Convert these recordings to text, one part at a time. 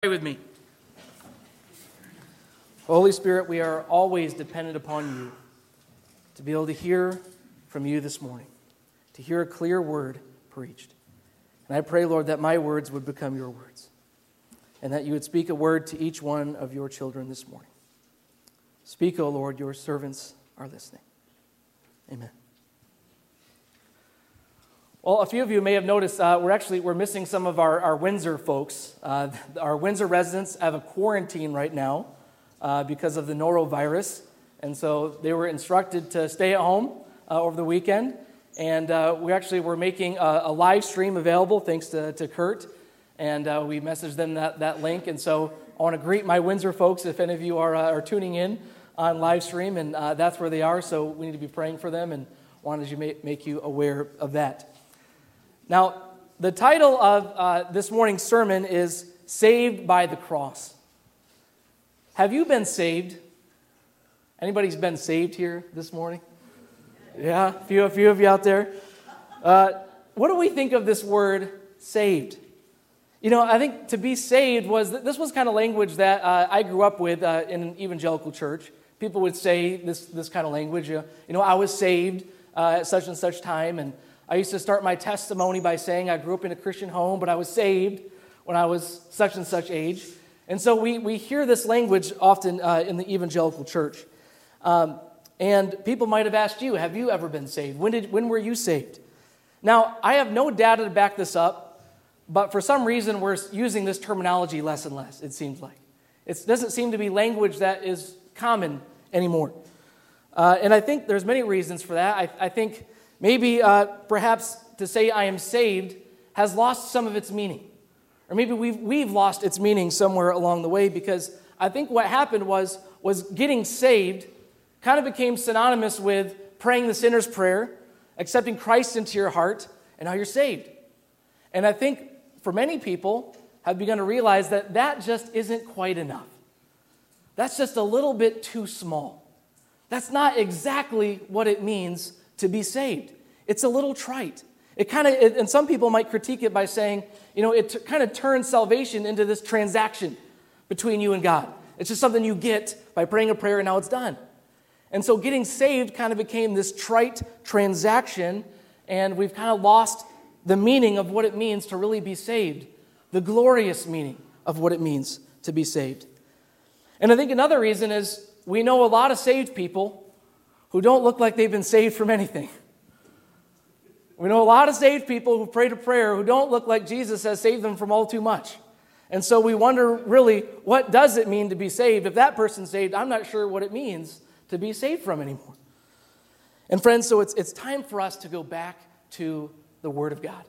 Pray with me. Holy Spirit, we are always dependent upon you to be able to hear from you this morning, to hear a clear word preached. And I pray, Lord, that my words would become your words, and that you would speak a word to each one of your children this morning. Speak, O Lord, your servants are listening. Amen. Well, a few of you may have noticed uh, we're actually we're missing some of our, our Windsor folks. Uh, our Windsor residents have a quarantine right now uh, because of the norovirus, and so they were instructed to stay at home uh, over the weekend. And uh, we actually were making a, a, live stream available thanks to, to Kurt, and uh, we messaged them that, that link. And so I want to greet my Windsor folks if any of you are, are tuning in on live stream, and that's where they are. So we need to be praying for them, and wanted to make, make you aware of that. Now, the title of uh, this morning's sermon is Saved by the Cross. Have you been saved? Anybody's been saved here this morning? Yeah, a few, a few of you out there. Uh, what do we think of this word saved? You know, I think to be saved was, this was kind of language that uh, I grew up with uh, in an evangelical church. People would say this, this kind of language. You know, I was saved uh, at such and such time, and I used to start my testimony by saying I grew up in a Christian home, but I was saved when I was such and such age. And so we, we hear this language often uh, in the evangelical church. Um, and people might have asked you, have you ever been saved? When, did, when were you saved? Now, I have no data to back this up, but for some reason we're using this terminology less and less, it seems like. It doesn't seem to be language that is common anymore. Uh, and I think there's many reasons for that. I, I think Maybe uh, perhaps to say I am saved has lost some of its meaning. Or maybe we've, we've lost its meaning somewhere along the way because I think what happened was, was getting saved kind of became synonymous with praying the sinner's prayer, accepting Christ into your heart, and now you're saved. And I think for many people have begun to realize that that just isn't quite enough. That's just a little bit too small. That's not exactly what it means to be saved. It's a little trite. It kind of, and some people might critique it by saying, you know, it t- kind of turns salvation into this transaction between you and God. It's just something you get by praying a prayer and now it's done. And so getting saved kind of became this trite transaction, and we've kind of lost the meaning of what it means to really be saved, the glorious meaning of what it means to be saved. And I think another reason is we know a lot of saved people who don't look like they've been saved from anything. We know a lot of saved people who prayed a prayer who don't look like Jesus has saved them from all too much. And so we wonder really, what does it mean to be saved? If that person's saved, I'm not sure what it means to be saved from anymore. And friends, so it's, it's time for us to go back to the Word of God,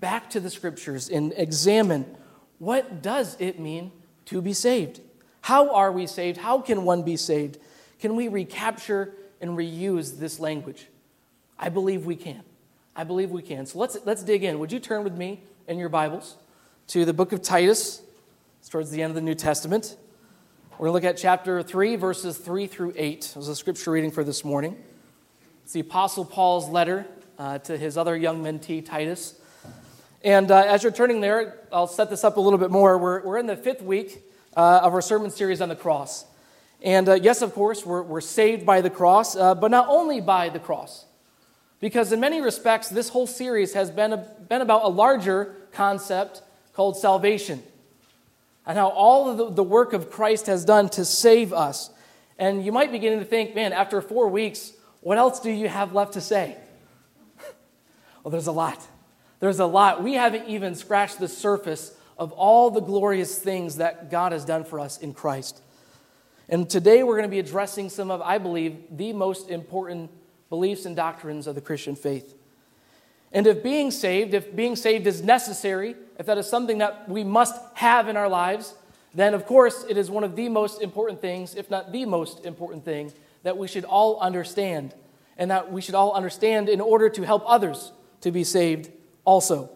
back to the Scriptures, and examine what does it mean to be saved? How are we saved? How can one be saved? Can we recapture and reuse this language? I believe we can. I believe we can. So let's, let's dig in. Would you turn with me in your Bibles to the book of Titus? It's towards the end of the New Testament. We're going to look at chapter 3, verses 3 through 8. It was a scripture reading for this morning. It's the Apostle Paul's letter uh, to his other young mentee, Titus. And uh, as you're turning there, I'll set this up a little bit more. We're, we're in the fifth week uh, of our sermon series on the cross. And uh, yes, of course, we're, we're saved by the cross, uh, but not only by the cross. Because in many respects, this whole series has been, a, been about a larger concept called salvation and how all of the, the work of Christ has done to save us. And you might be beginning to think, man, after four weeks, what else do you have left to say? well, there's a lot. There's a lot. We haven't even scratched the surface of all the glorious things that God has done for us in Christ. And today we're going to be addressing some of, I believe, the most important beliefs and doctrines of the Christian faith. And if being saved, if being saved is necessary, if that is something that we must have in our lives, then of course it is one of the most important things, if not the most important thing, that we should all understand, and that we should all understand in order to help others to be saved also.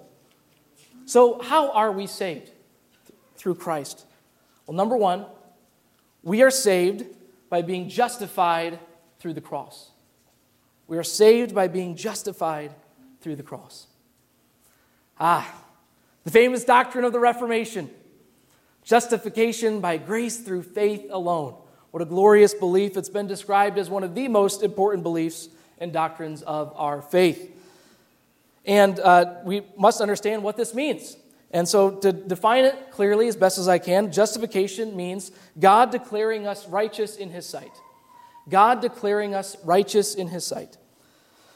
So, how are we saved? Through Christ. Well, number one, we are saved by being justified through the cross. We are saved by being justified through the cross. Ah, the famous doctrine of the Reformation Justification by grace through faith alone. What a glorious belief. It's been described as one of the most important beliefs and doctrines of our faith. And uh, we must understand what this means. And so, to define it clearly as best as I can, justification means God declaring us righteous in His sight. God declaring us righteous in His sight.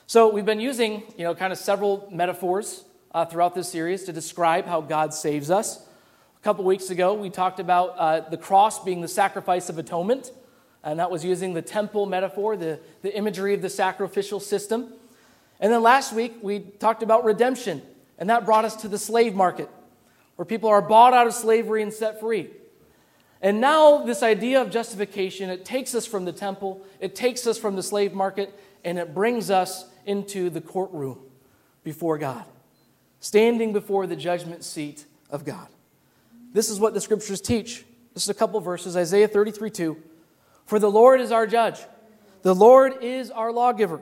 So, we've been using, you know, kind of several metaphors uh, throughout this series to describe how God saves us. A couple weeks ago, we talked about uh, the cross being the sacrifice of atonement, and that was using the temple metaphor, the, the imagery of the sacrificial system. And then last week, we talked about redemption, and that brought us to the slave market where people are bought out of slavery and set free. And now, this idea of justification, it takes us from the temple, it takes us from the slave market, and it brings us into the courtroom before God, standing before the judgment seat of God. This is what the scriptures teach. Just a couple verses Isaiah 33 2. For the Lord is our judge, the Lord is our lawgiver.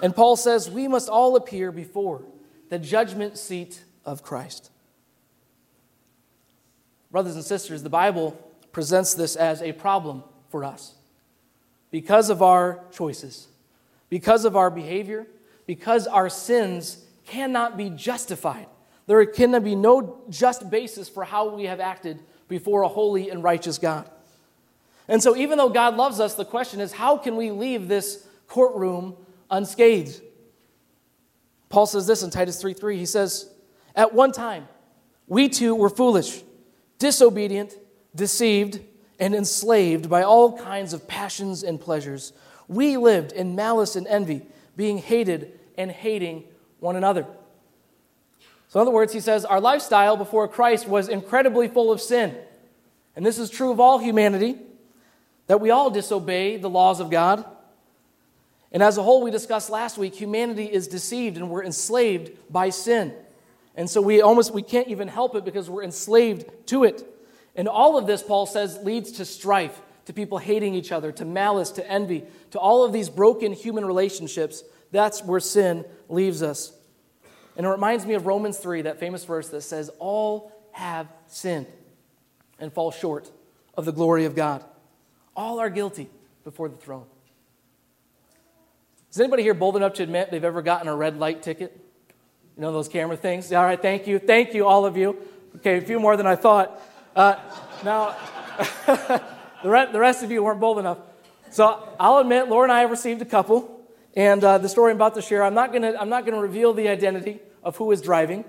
And Paul says, We must all appear before the judgment seat of Christ. Brothers and sisters, the Bible presents this as a problem for us because of our choices, because of our behavior, because our sins cannot be justified. There can be no just basis for how we have acted before a holy and righteous God. And so, even though God loves us, the question is how can we leave this courtroom unscathed? Paul says this in Titus 3 3. He says, At one time, we too were foolish disobedient, deceived, and enslaved by all kinds of passions and pleasures. We lived in malice and envy, being hated and hating one another. So, in other words, he says, our lifestyle before Christ was incredibly full of sin. And this is true of all humanity, that we all disobey the laws of God. And as a whole, we discussed last week, humanity is deceived and we're enslaved by sin. And so we almost we can't even help it because we're enslaved to it. And all of this, Paul says, leads to strife, to people hating each other, to malice, to envy, to all of these broken human relationships. That's where sin leaves us. And it reminds me of Romans 3, that famous verse that says, All have sinned and fall short of the glory of God. All are guilty before the throne. Is anybody here bold enough to admit they've ever gotten a red light ticket? You know those camera things? All right, thank you. Thank you, all of you. Okay, a few more than I thought. Uh, now, the, rest, of you weren't bold enough. So I'll admit, Laura and I have received a couple. And uh, the story I'm about to share, I'm not going to I'm not going to reveal the identity of who is driving,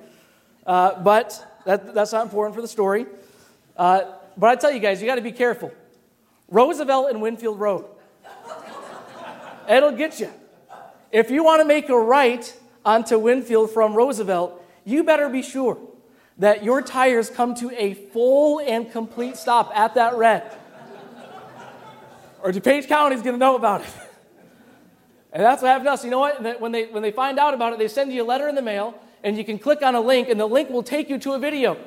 uh, but that, that's not important for the story. Uh, but I tell you guys, you got to be careful. Roosevelt and Winfield Road. It'll get you. If you want to make a right onto Winfield from Roosevelt, you better be sure that your tires come to a full and complete stop at that red. or DuPage County is going to know about it. And that's what happened to us. You know what? When they, when they find out about it, they send you a letter in the mail, and you can click on a link, and the link will take you to a video.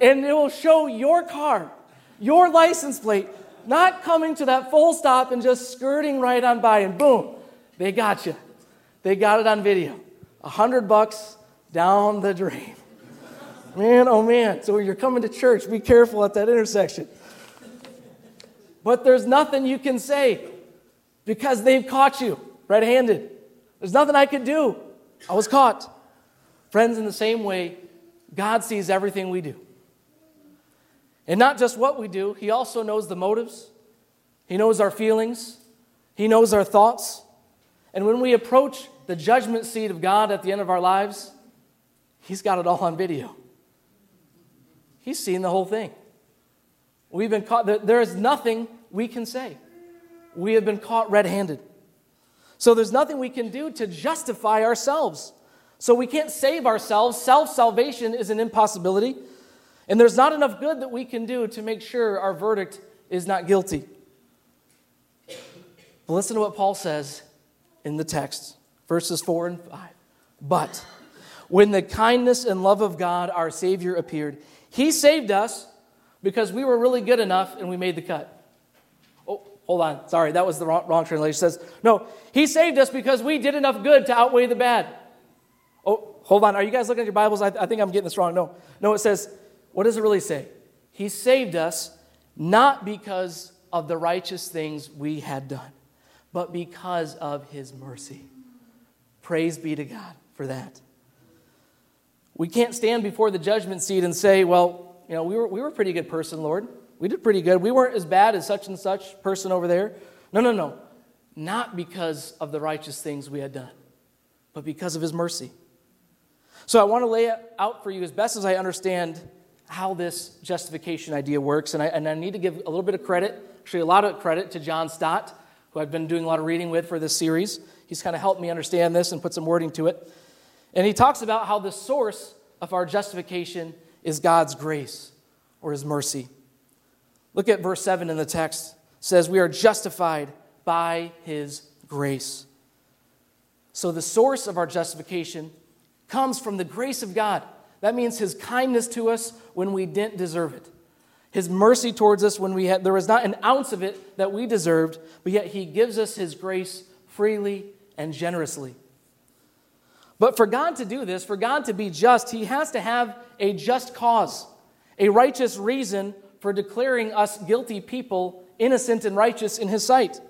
And it will show your car, your license plate, not coming to that full stop and just skirting right on by, and boom, they got you. They got it on video. A hundred bucks down the drain. Man, oh man. So you're coming to church, be careful at that intersection. But there's nothing you can say because they've caught you red handed. There's nothing I could do. I was caught. Friends, in the same way, God sees everything we do. And not just what we do, He also knows the motives, He knows our feelings, He knows our thoughts. And when we approach the judgment seat of God at the end of our lives, He's got it all on video. He's seen the whole thing. We've been caught, there is nothing we can say. We have been caught red handed. So there's nothing we can do to justify ourselves. So we can't save ourselves. Self salvation is an impossibility. And there's not enough good that we can do to make sure our verdict is not guilty. But listen to what Paul says in the text verses 4 and 5. But when the kindness and love of God, our Savior, appeared, He saved us because we were really good enough and we made the cut. Oh, hold on. Sorry, that was the wrong, wrong translation. It says, no, He saved us because we did enough good to outweigh the bad. Oh, hold on. Are you guys looking at your Bibles? I, I think I'm getting this wrong. No. No, it says, what does it really say? He saved us not because of the righteous things we had done, but because of His mercy. Praise be to God for that. We can't stand before the judgment seat and say, well, you know, we were, we were a pretty good person, Lord. We did pretty good. We weren't as bad as such and such person over there. No, no, no. Not because of the righteous things we had done, but because of his mercy. So I want to lay it out for you as best as I understand how this justification idea works. And I, and I need to give a little bit of credit, actually, a lot of credit to John Stott, who I've been doing a lot of reading with for this series. He's kind of helped me understand this and put some wording to it. And he talks about how the source of our justification is God's grace or his mercy. Look at verse 7 in the text. It says, We are justified by his grace. So the source of our justification comes from the grace of God. That means his kindness to us when we didn't deserve it. His mercy towards us when we had there was not an ounce of it that we deserved, but yet he gives us his grace freely and generously. But for God to do this, for God to be just, he has to have a just cause, a righteous reason for declaring us guilty people innocent and righteous in his sight.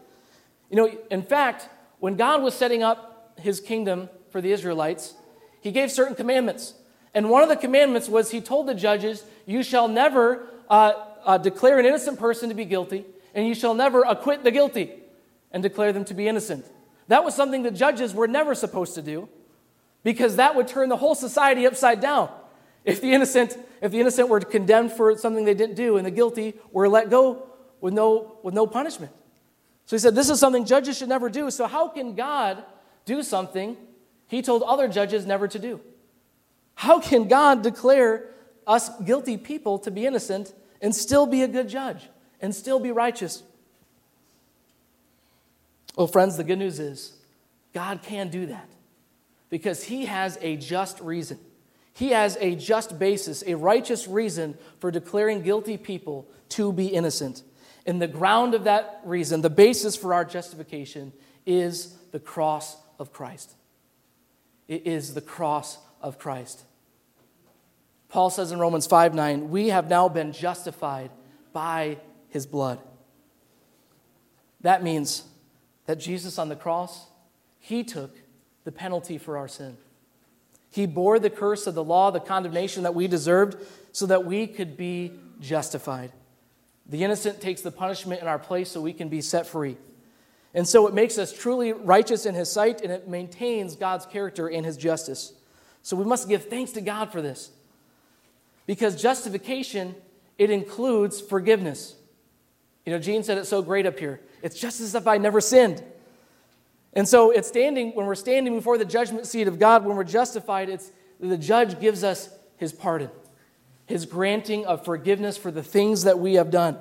You know, in fact, when God was setting up his kingdom for the Israelites, he gave certain commandments. And one of the commandments was he told the judges, You shall never uh, uh, declare an innocent person to be guilty, and you shall never acquit the guilty and declare them to be innocent. That was something the judges were never supposed to do because that would turn the whole society upside down. If the innocent, if the innocent were condemned for something they didn't do and the guilty were let go with no, with no punishment. So he said, This is something judges should never do. So, how can God do something he told other judges never to do? How can God declare us guilty people to be innocent and still be a good judge and still be righteous? Well, friends, the good news is God can do that because he has a just reason. He has a just basis, a righteous reason for declaring guilty people to be innocent. And the ground of that reason, the basis for our justification, is the cross of Christ. It is the cross of Christ. Paul says in Romans 5 9, we have now been justified by his blood. That means that Jesus on the cross, he took the penalty for our sin. He bore the curse of the law, the condemnation that we deserved, so that we could be justified. The innocent takes the punishment in our place so we can be set free. And so it makes us truly righteous in His sight and it maintains God's character and His justice. So we must give thanks to God for this. Because justification, it includes forgiveness. You know, Gene said it so great up here. It's just as if I never sinned. And so it's standing, when we're standing before the judgment seat of God, when we're justified, it's the judge gives us his pardon, his granting of forgiveness for the things that we have done.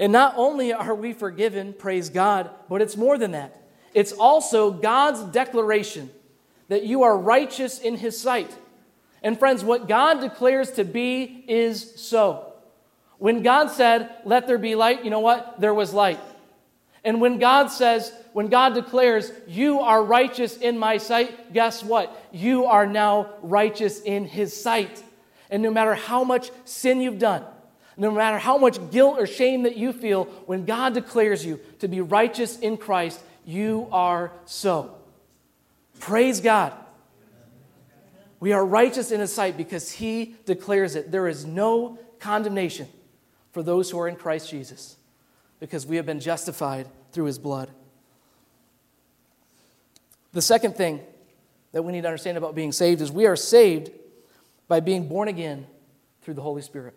And not only are we forgiven, praise God, but it's more than that. It's also God's declaration that you are righteous in his sight. And friends, what God declares to be is so. When God said, Let there be light, you know what? There was light. And when God says, when God declares, You are righteous in my sight, guess what? You are now righteous in his sight. And no matter how much sin you've done, no matter how much guilt or shame that you feel, when God declares you to be righteous in Christ, you are so. Praise God. We are righteous in his sight because he declares it. There is no condemnation for those who are in Christ Jesus because we have been justified through his blood. The second thing that we need to understand about being saved is we are saved by being born again through the Holy Spirit.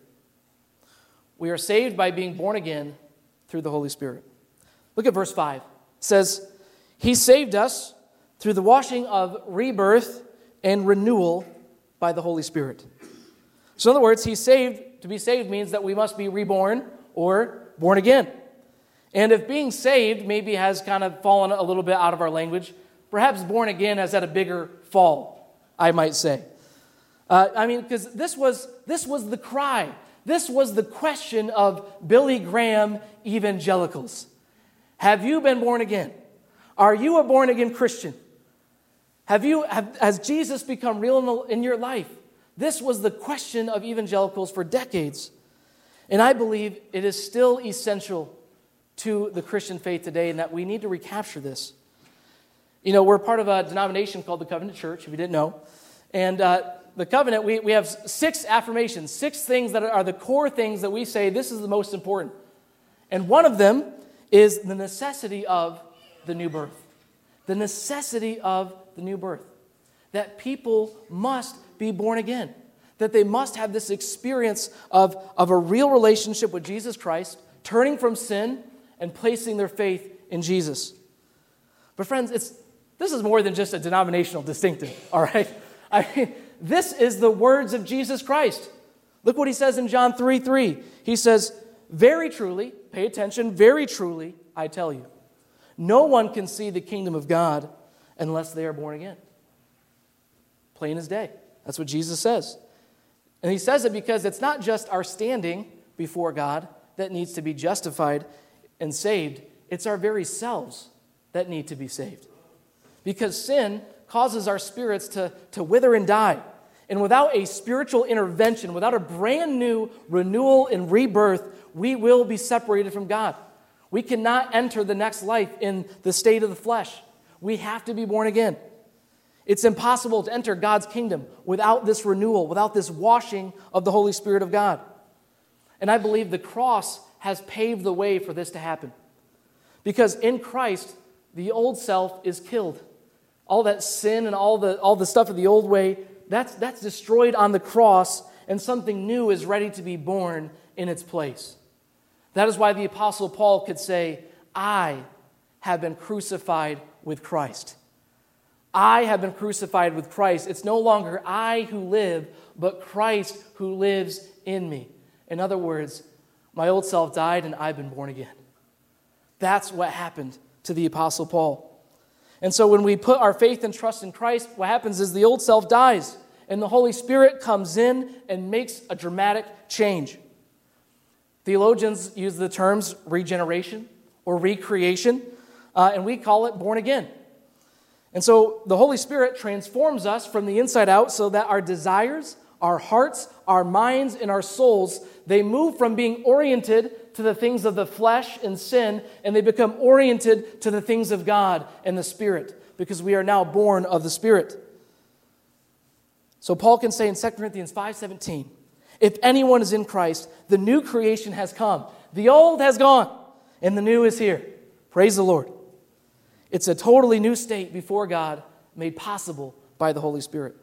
We are saved by being born again through the Holy Spirit. Look at verse 5. It says, He saved us through the washing of rebirth and renewal by the Holy Spirit. So, in other words, He saved. To be saved means that we must be reborn or born again. And if being saved maybe has kind of fallen a little bit out of our language, perhaps born again has had a bigger fall, I might say. Uh, I mean, because this was, this was the cry. This was the question of Billy Graham evangelicals. Have you been born again? Are you a born again Christian? Have you, have, has Jesus become real in, the, in your life This was the question of evangelicals for decades. And I believe it is still essential to the Christian faith today and that we need to recapture this. You know, we're part of a denomination called the Covenant Church, if you didn't know. And uh, the covenant, we, we have six affirmations, six things that are the core things that we say this is the most important. And one of them is the necessity of the new birth. The necessity of the new birth. That people must be born again. That they must have this experience of, of a real relationship with Jesus Christ, turning from sin and placing their faith in Jesus. But, friends, it's, this is more than just a denominational distinctive, all right? I mean, this is the words of Jesus Christ. Look what he says in John 3 3. He says, Very truly, pay attention, very truly, I tell you, no one can see the kingdom of God unless they are born again. Plain as day. That's what Jesus says. And he says it because it's not just our standing before God that needs to be justified and saved, it's our very selves that need to be saved. Because sin causes our spirits to, to wither and die. And without a spiritual intervention, without a brand new renewal and rebirth, we will be separated from God. We cannot enter the next life in the state of the flesh. We have to be born again. It's impossible to enter God's kingdom without this renewal, without this washing of the Holy Spirit of God. And I believe the cross has paved the way for this to happen. Because in Christ, the old self is killed. All that sin and all the, all the stuff of the old way, that's, that's destroyed on the cross, and something new is ready to be born in its place. That is why the Apostle Paul could say, I have been crucified with Christ. I have been crucified with Christ. It's no longer I who live, but Christ who lives in me. In other words, my old self died and I've been born again. That's what happened to the Apostle Paul. And so when we put our faith and trust in Christ, what happens is the old self dies and the Holy Spirit comes in and makes a dramatic change. Theologians use the terms regeneration or recreation, uh, and we call it born again. And so the Holy Spirit transforms us from the inside out so that our desires, our hearts, our minds, and our souls, they move from being oriented to the things of the flesh and sin, and they become oriented to the things of God and the Spirit, because we are now born of the Spirit. So Paul can say in 2 Corinthians 5:17, if anyone is in Christ, the new creation has come. The old has gone, and the new is here. Praise the Lord. It's a totally new state before God, made possible by the Holy Spirit.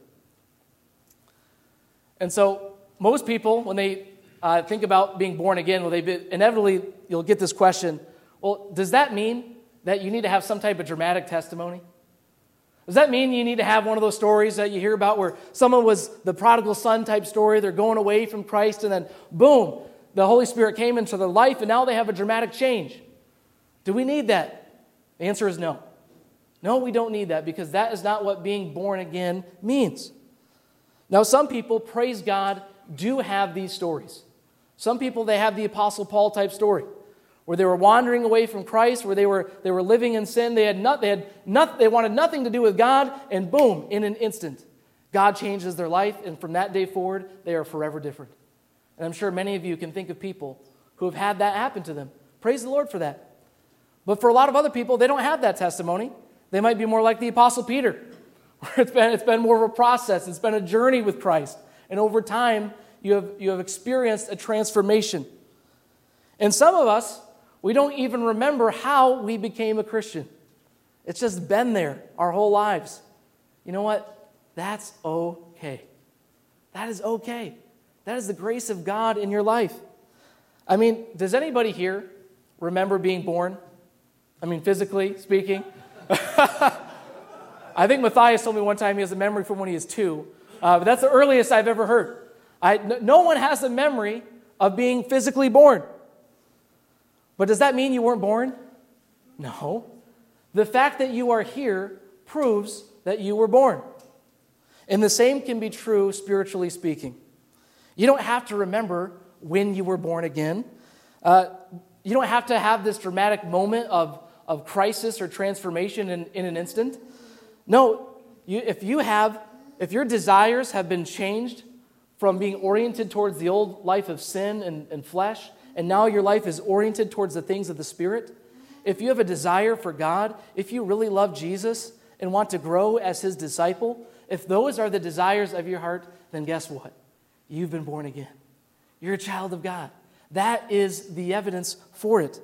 And so, most people, when they uh, think about being born again, well, they be, inevitably you'll get this question well, does that mean that you need to have some type of dramatic testimony? Does that mean you need to have one of those stories that you hear about where someone was the prodigal son type story? They're going away from Christ, and then boom, the Holy Spirit came into their life, and now they have a dramatic change. Do we need that? The answer is no. No, we don't need that because that is not what being born again means. Now, some people, praise God, do have these stories. Some people, they have the Apostle Paul type story where they were wandering away from Christ, where they were, they were living in sin. They, had not, they, had not, they wanted nothing to do with God, and boom, in an instant, God changes their life, and from that day forward, they are forever different. And I'm sure many of you can think of people who have had that happen to them. Praise the Lord for that. But for a lot of other people, they don't have that testimony. They might be more like the Apostle Peter, it's been, it's been more of a process, it's been a journey with Christ. And over time, you have, you have experienced a transformation. And some of us, we don't even remember how we became a Christian. It's just been there our whole lives. You know what? That's okay. That is okay. That is the grace of God in your life. I mean, does anybody here remember being born? I mean, physically speaking? I think Matthias told me one time he has a memory from when he was two, uh, but that's the earliest I've ever heard. No one has a memory of being physically born. But does that mean you weren't born? No. The fact that you are here proves that you were born. And the same can be true spiritually speaking. You don't have to remember when you were born again. Uh, you don't have to have this dramatic moment of, of crisis or transformation in, in an instant. No, you, if you have, if your desires have been changed from being oriented towards the old life of sin and, and flesh, and now your life is oriented towards the things of the Spirit, if you have a desire for God, if you really love Jesus and want to grow as his disciple, if those are the desires of your heart, then guess what? You've been born again. You're a child of God. That is the evidence for it.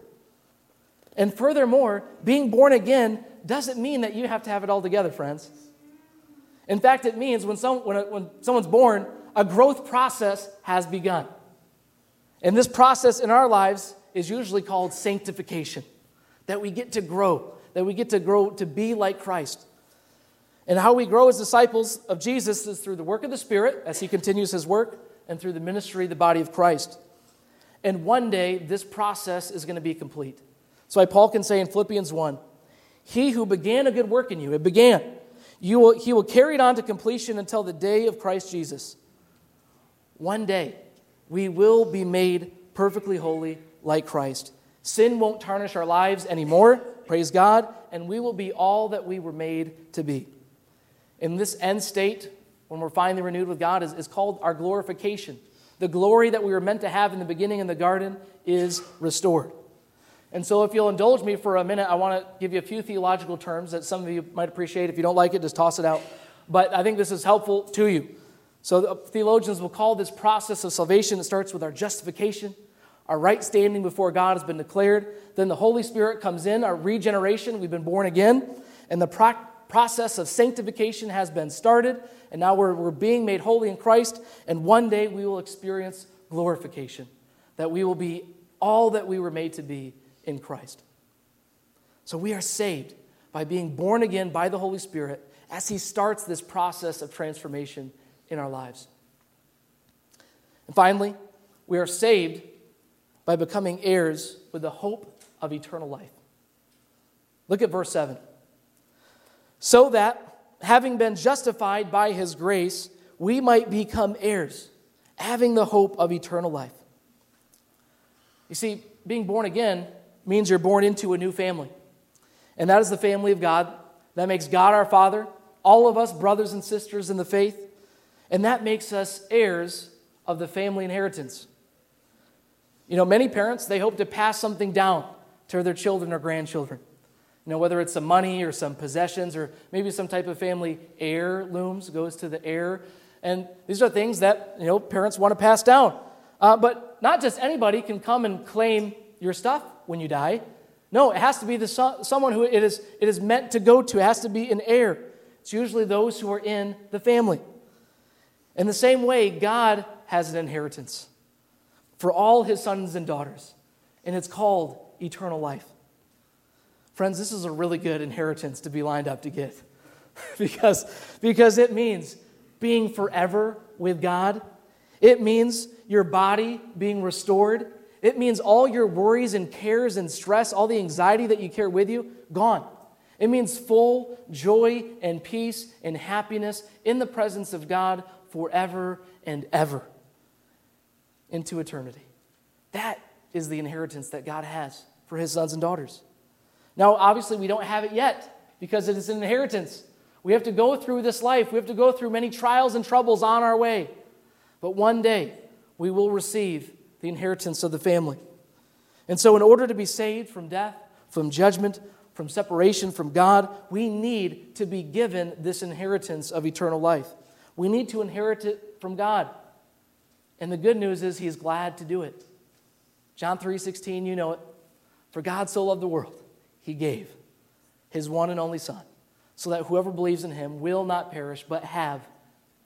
And furthermore, being born again doesn't mean that you have to have it all together, friends. In fact, it means when, some, when, when someone's born, a growth process has begun. And this process in our lives is usually called sanctification that we get to grow, that we get to grow to be like Christ. And how we grow as disciples of Jesus is through the work of the Spirit as He continues His work and through the ministry, of the body of Christ. And one day, this process is going to be complete. So, Paul can say in Philippians 1 He who began a good work in you, it began, you will, He will carry it on to completion until the day of Christ Jesus. One day, we will be made perfectly holy like Christ. Sin won't tarnish our lives anymore, praise God, and we will be all that we were made to be. In this end state, when we're finally renewed with God, is, is called our glorification. The glory that we were meant to have in the beginning in the garden is restored. And so, if you'll indulge me for a minute, I want to give you a few theological terms that some of you might appreciate. If you don't like it, just toss it out. But I think this is helpful to you. So, theologians will call this process of salvation, it starts with our justification. Our right standing before God has been declared. Then the Holy Spirit comes in, our regeneration, we've been born again. And the pro- process of sanctification has been started. And now we're, we're being made holy in Christ. And one day we will experience glorification, that we will be all that we were made to be in Christ. So we are saved by being born again by the Holy Spirit as He starts this process of transformation in our lives. And finally, we are saved by becoming heirs with the hope of eternal life. Look at verse 7. So that, having been justified by his grace, we might become heirs, having the hope of eternal life. You see, being born again means you're born into a new family. And that is the family of God. That makes God our Father, all of us brothers and sisters in the faith. And that makes us heirs of the family inheritance. You know, many parents, they hope to pass something down to their children or grandchildren. You know, whether it's some money or some possessions or maybe some type of family heirlooms goes to the heir. And these are things that, you know, parents want to pass down. Uh, but not just anybody can come and claim your stuff when you die. No, it has to be the so- someone who it is, it is meant to go to. It has to be an heir. It's usually those who are in the family. In the same way, God has an inheritance for all his sons and daughters, and it's called eternal life. Friends, this is a really good inheritance to be lined up to get because, because it means being forever with God. It means your body being restored. It means all your worries and cares and stress, all the anxiety that you carry with you, gone. It means full joy and peace and happiness in the presence of God forever and ever into eternity. That is the inheritance that God has for his sons and daughters. Now, obviously, we don't have it yet because it is an inheritance. We have to go through this life, we have to go through many trials and troubles on our way. But one day, we will receive the inheritance of the family. And so, in order to be saved from death, from judgment, from separation from God, we need to be given this inheritance of eternal life. We need to inherit it from God. And the good news is he's glad to do it. John 3:16, you know it. For God so loved the world, he gave his one and only son, so that whoever believes in him will not perish but have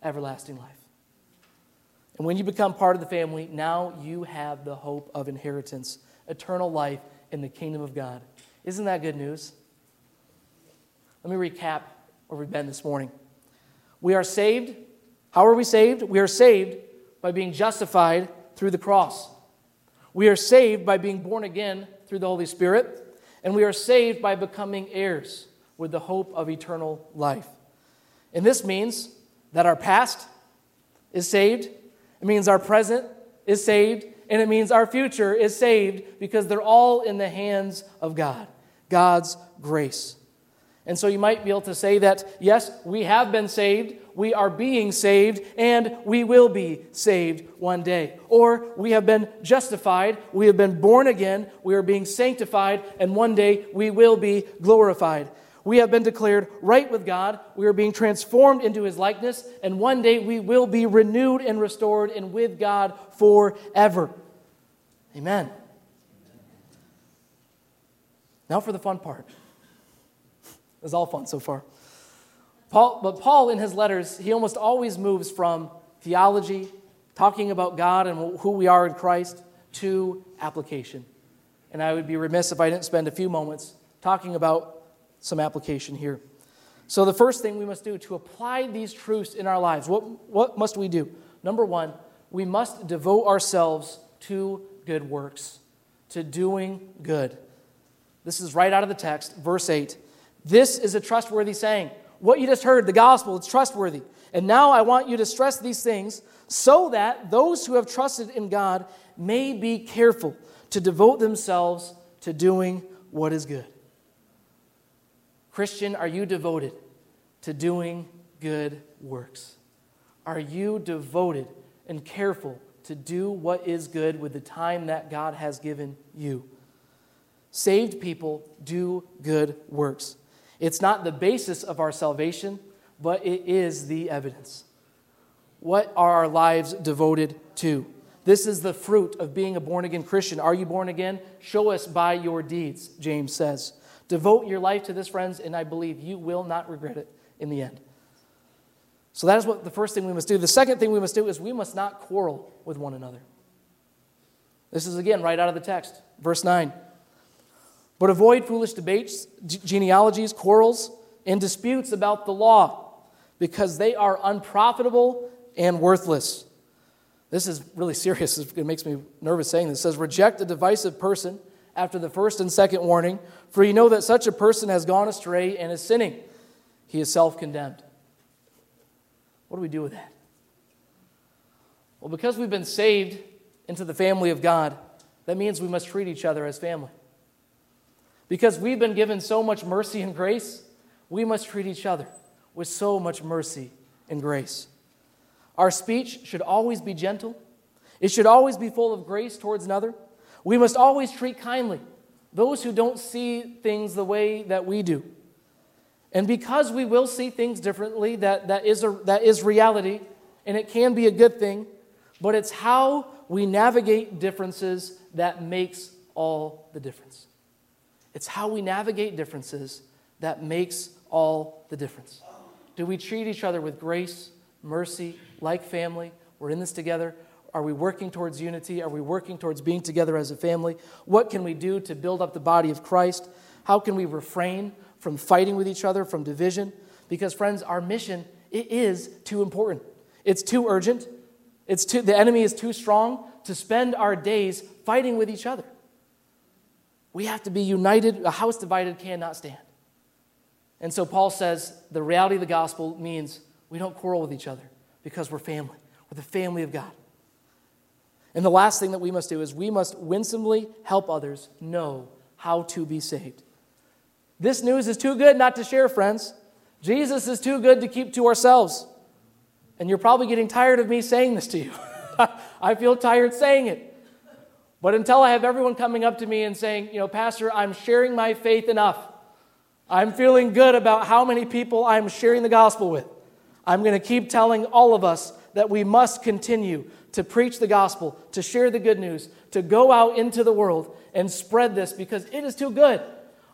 everlasting life. And when you become part of the family, now you have the hope of inheritance, eternal life in the kingdom of God. Isn't that good news? Let me recap where we've been this morning. We are saved. How are we saved? We are saved by being justified through the cross. We are saved by being born again through the Holy Spirit, and we are saved by becoming heirs with the hope of eternal life. And this means that our past is saved, it means our present is saved, and it means our future is saved because they're all in the hands of God, God's grace. And so you might be able to say that, yes, we have been saved, we are being saved, and we will be saved one day. Or we have been justified, we have been born again, we are being sanctified, and one day we will be glorified. We have been declared right with God, we are being transformed into his likeness, and one day we will be renewed and restored and with God forever. Amen. Now for the fun part. It's all fun so far. Paul, but Paul, in his letters, he almost always moves from theology, talking about God and who we are in Christ, to application. And I would be remiss if I didn't spend a few moments talking about some application here. So, the first thing we must do to apply these truths in our lives, what, what must we do? Number one, we must devote ourselves to good works, to doing good. This is right out of the text, verse 8. This is a trustworthy saying. What you just heard, the gospel, it's trustworthy. And now I want you to stress these things so that those who have trusted in God may be careful to devote themselves to doing what is good. Christian, are you devoted to doing good works? Are you devoted and careful to do what is good with the time that God has given you? Saved people do good works. It's not the basis of our salvation, but it is the evidence. What are our lives devoted to? This is the fruit of being a born again Christian. Are you born again? Show us by your deeds, James says. Devote your life to this, friends, and I believe you will not regret it in the end. So that is what the first thing we must do. The second thing we must do is we must not quarrel with one another. This is again right out of the text, verse 9. But avoid foolish debates, genealogies, quarrels, and disputes about the law, because they are unprofitable and worthless. This is really serious. It makes me nervous saying this. It says, Reject a divisive person after the first and second warning, for you know that such a person has gone astray and is sinning. He is self condemned. What do we do with that? Well, because we've been saved into the family of God, that means we must treat each other as family. Because we've been given so much mercy and grace, we must treat each other with so much mercy and grace. Our speech should always be gentle, it should always be full of grace towards another. We must always treat kindly those who don't see things the way that we do. And because we will see things differently, that, that, is, a, that is reality, and it can be a good thing, but it's how we navigate differences that makes all the difference. It's how we navigate differences that makes all the difference. Do we treat each other with grace, mercy, like family? We're in this together. Are we working towards unity? Are we working towards being together as a family? What can we do to build up the body of Christ? How can we refrain from fighting with each other, from division? Because, friends, our mission it is too important. It's too urgent. It's too, the enemy is too strong to spend our days fighting with each other. We have to be united. A house divided cannot stand. And so Paul says the reality of the gospel means we don't quarrel with each other because we're family. We're the family of God. And the last thing that we must do is we must winsomely help others know how to be saved. This news is too good not to share, friends. Jesus is too good to keep to ourselves. And you're probably getting tired of me saying this to you. I feel tired saying it. But until I have everyone coming up to me and saying, you know, Pastor, I'm sharing my faith enough. I'm feeling good about how many people I'm sharing the gospel with. I'm going to keep telling all of us that we must continue to preach the gospel, to share the good news, to go out into the world and spread this because it is too good.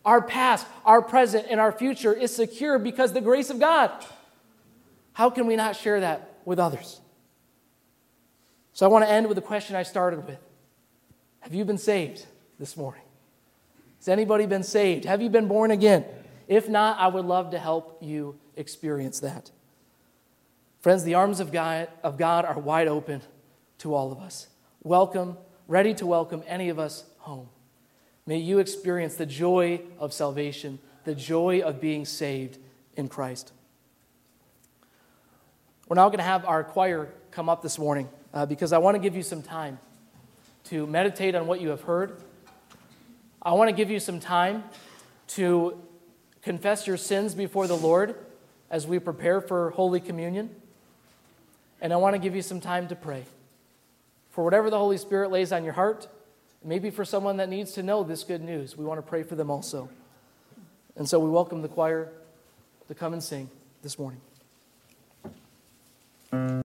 Our past, our present, and our future is secure because the grace of God. How can we not share that with others? So I want to end with the question I started with have you been saved this morning? Has anybody been saved? Have you been born again? If not, I would love to help you experience that. Friends, the arms of God, of God are wide open to all of us. Welcome, ready to welcome any of us home. May you experience the joy of salvation, the joy of being saved in Christ. We're now going to have our choir come up this morning uh, because I want to give you some time to meditate on what you have heard. I want to give you some time to confess your sins before the Lord as we prepare for Holy Communion. And I want to give you some time to pray. For whatever the Holy Spirit lays on your heart, maybe for someone that needs to know this good news, we want to pray for them also. And so we welcome the choir to come and sing this morning.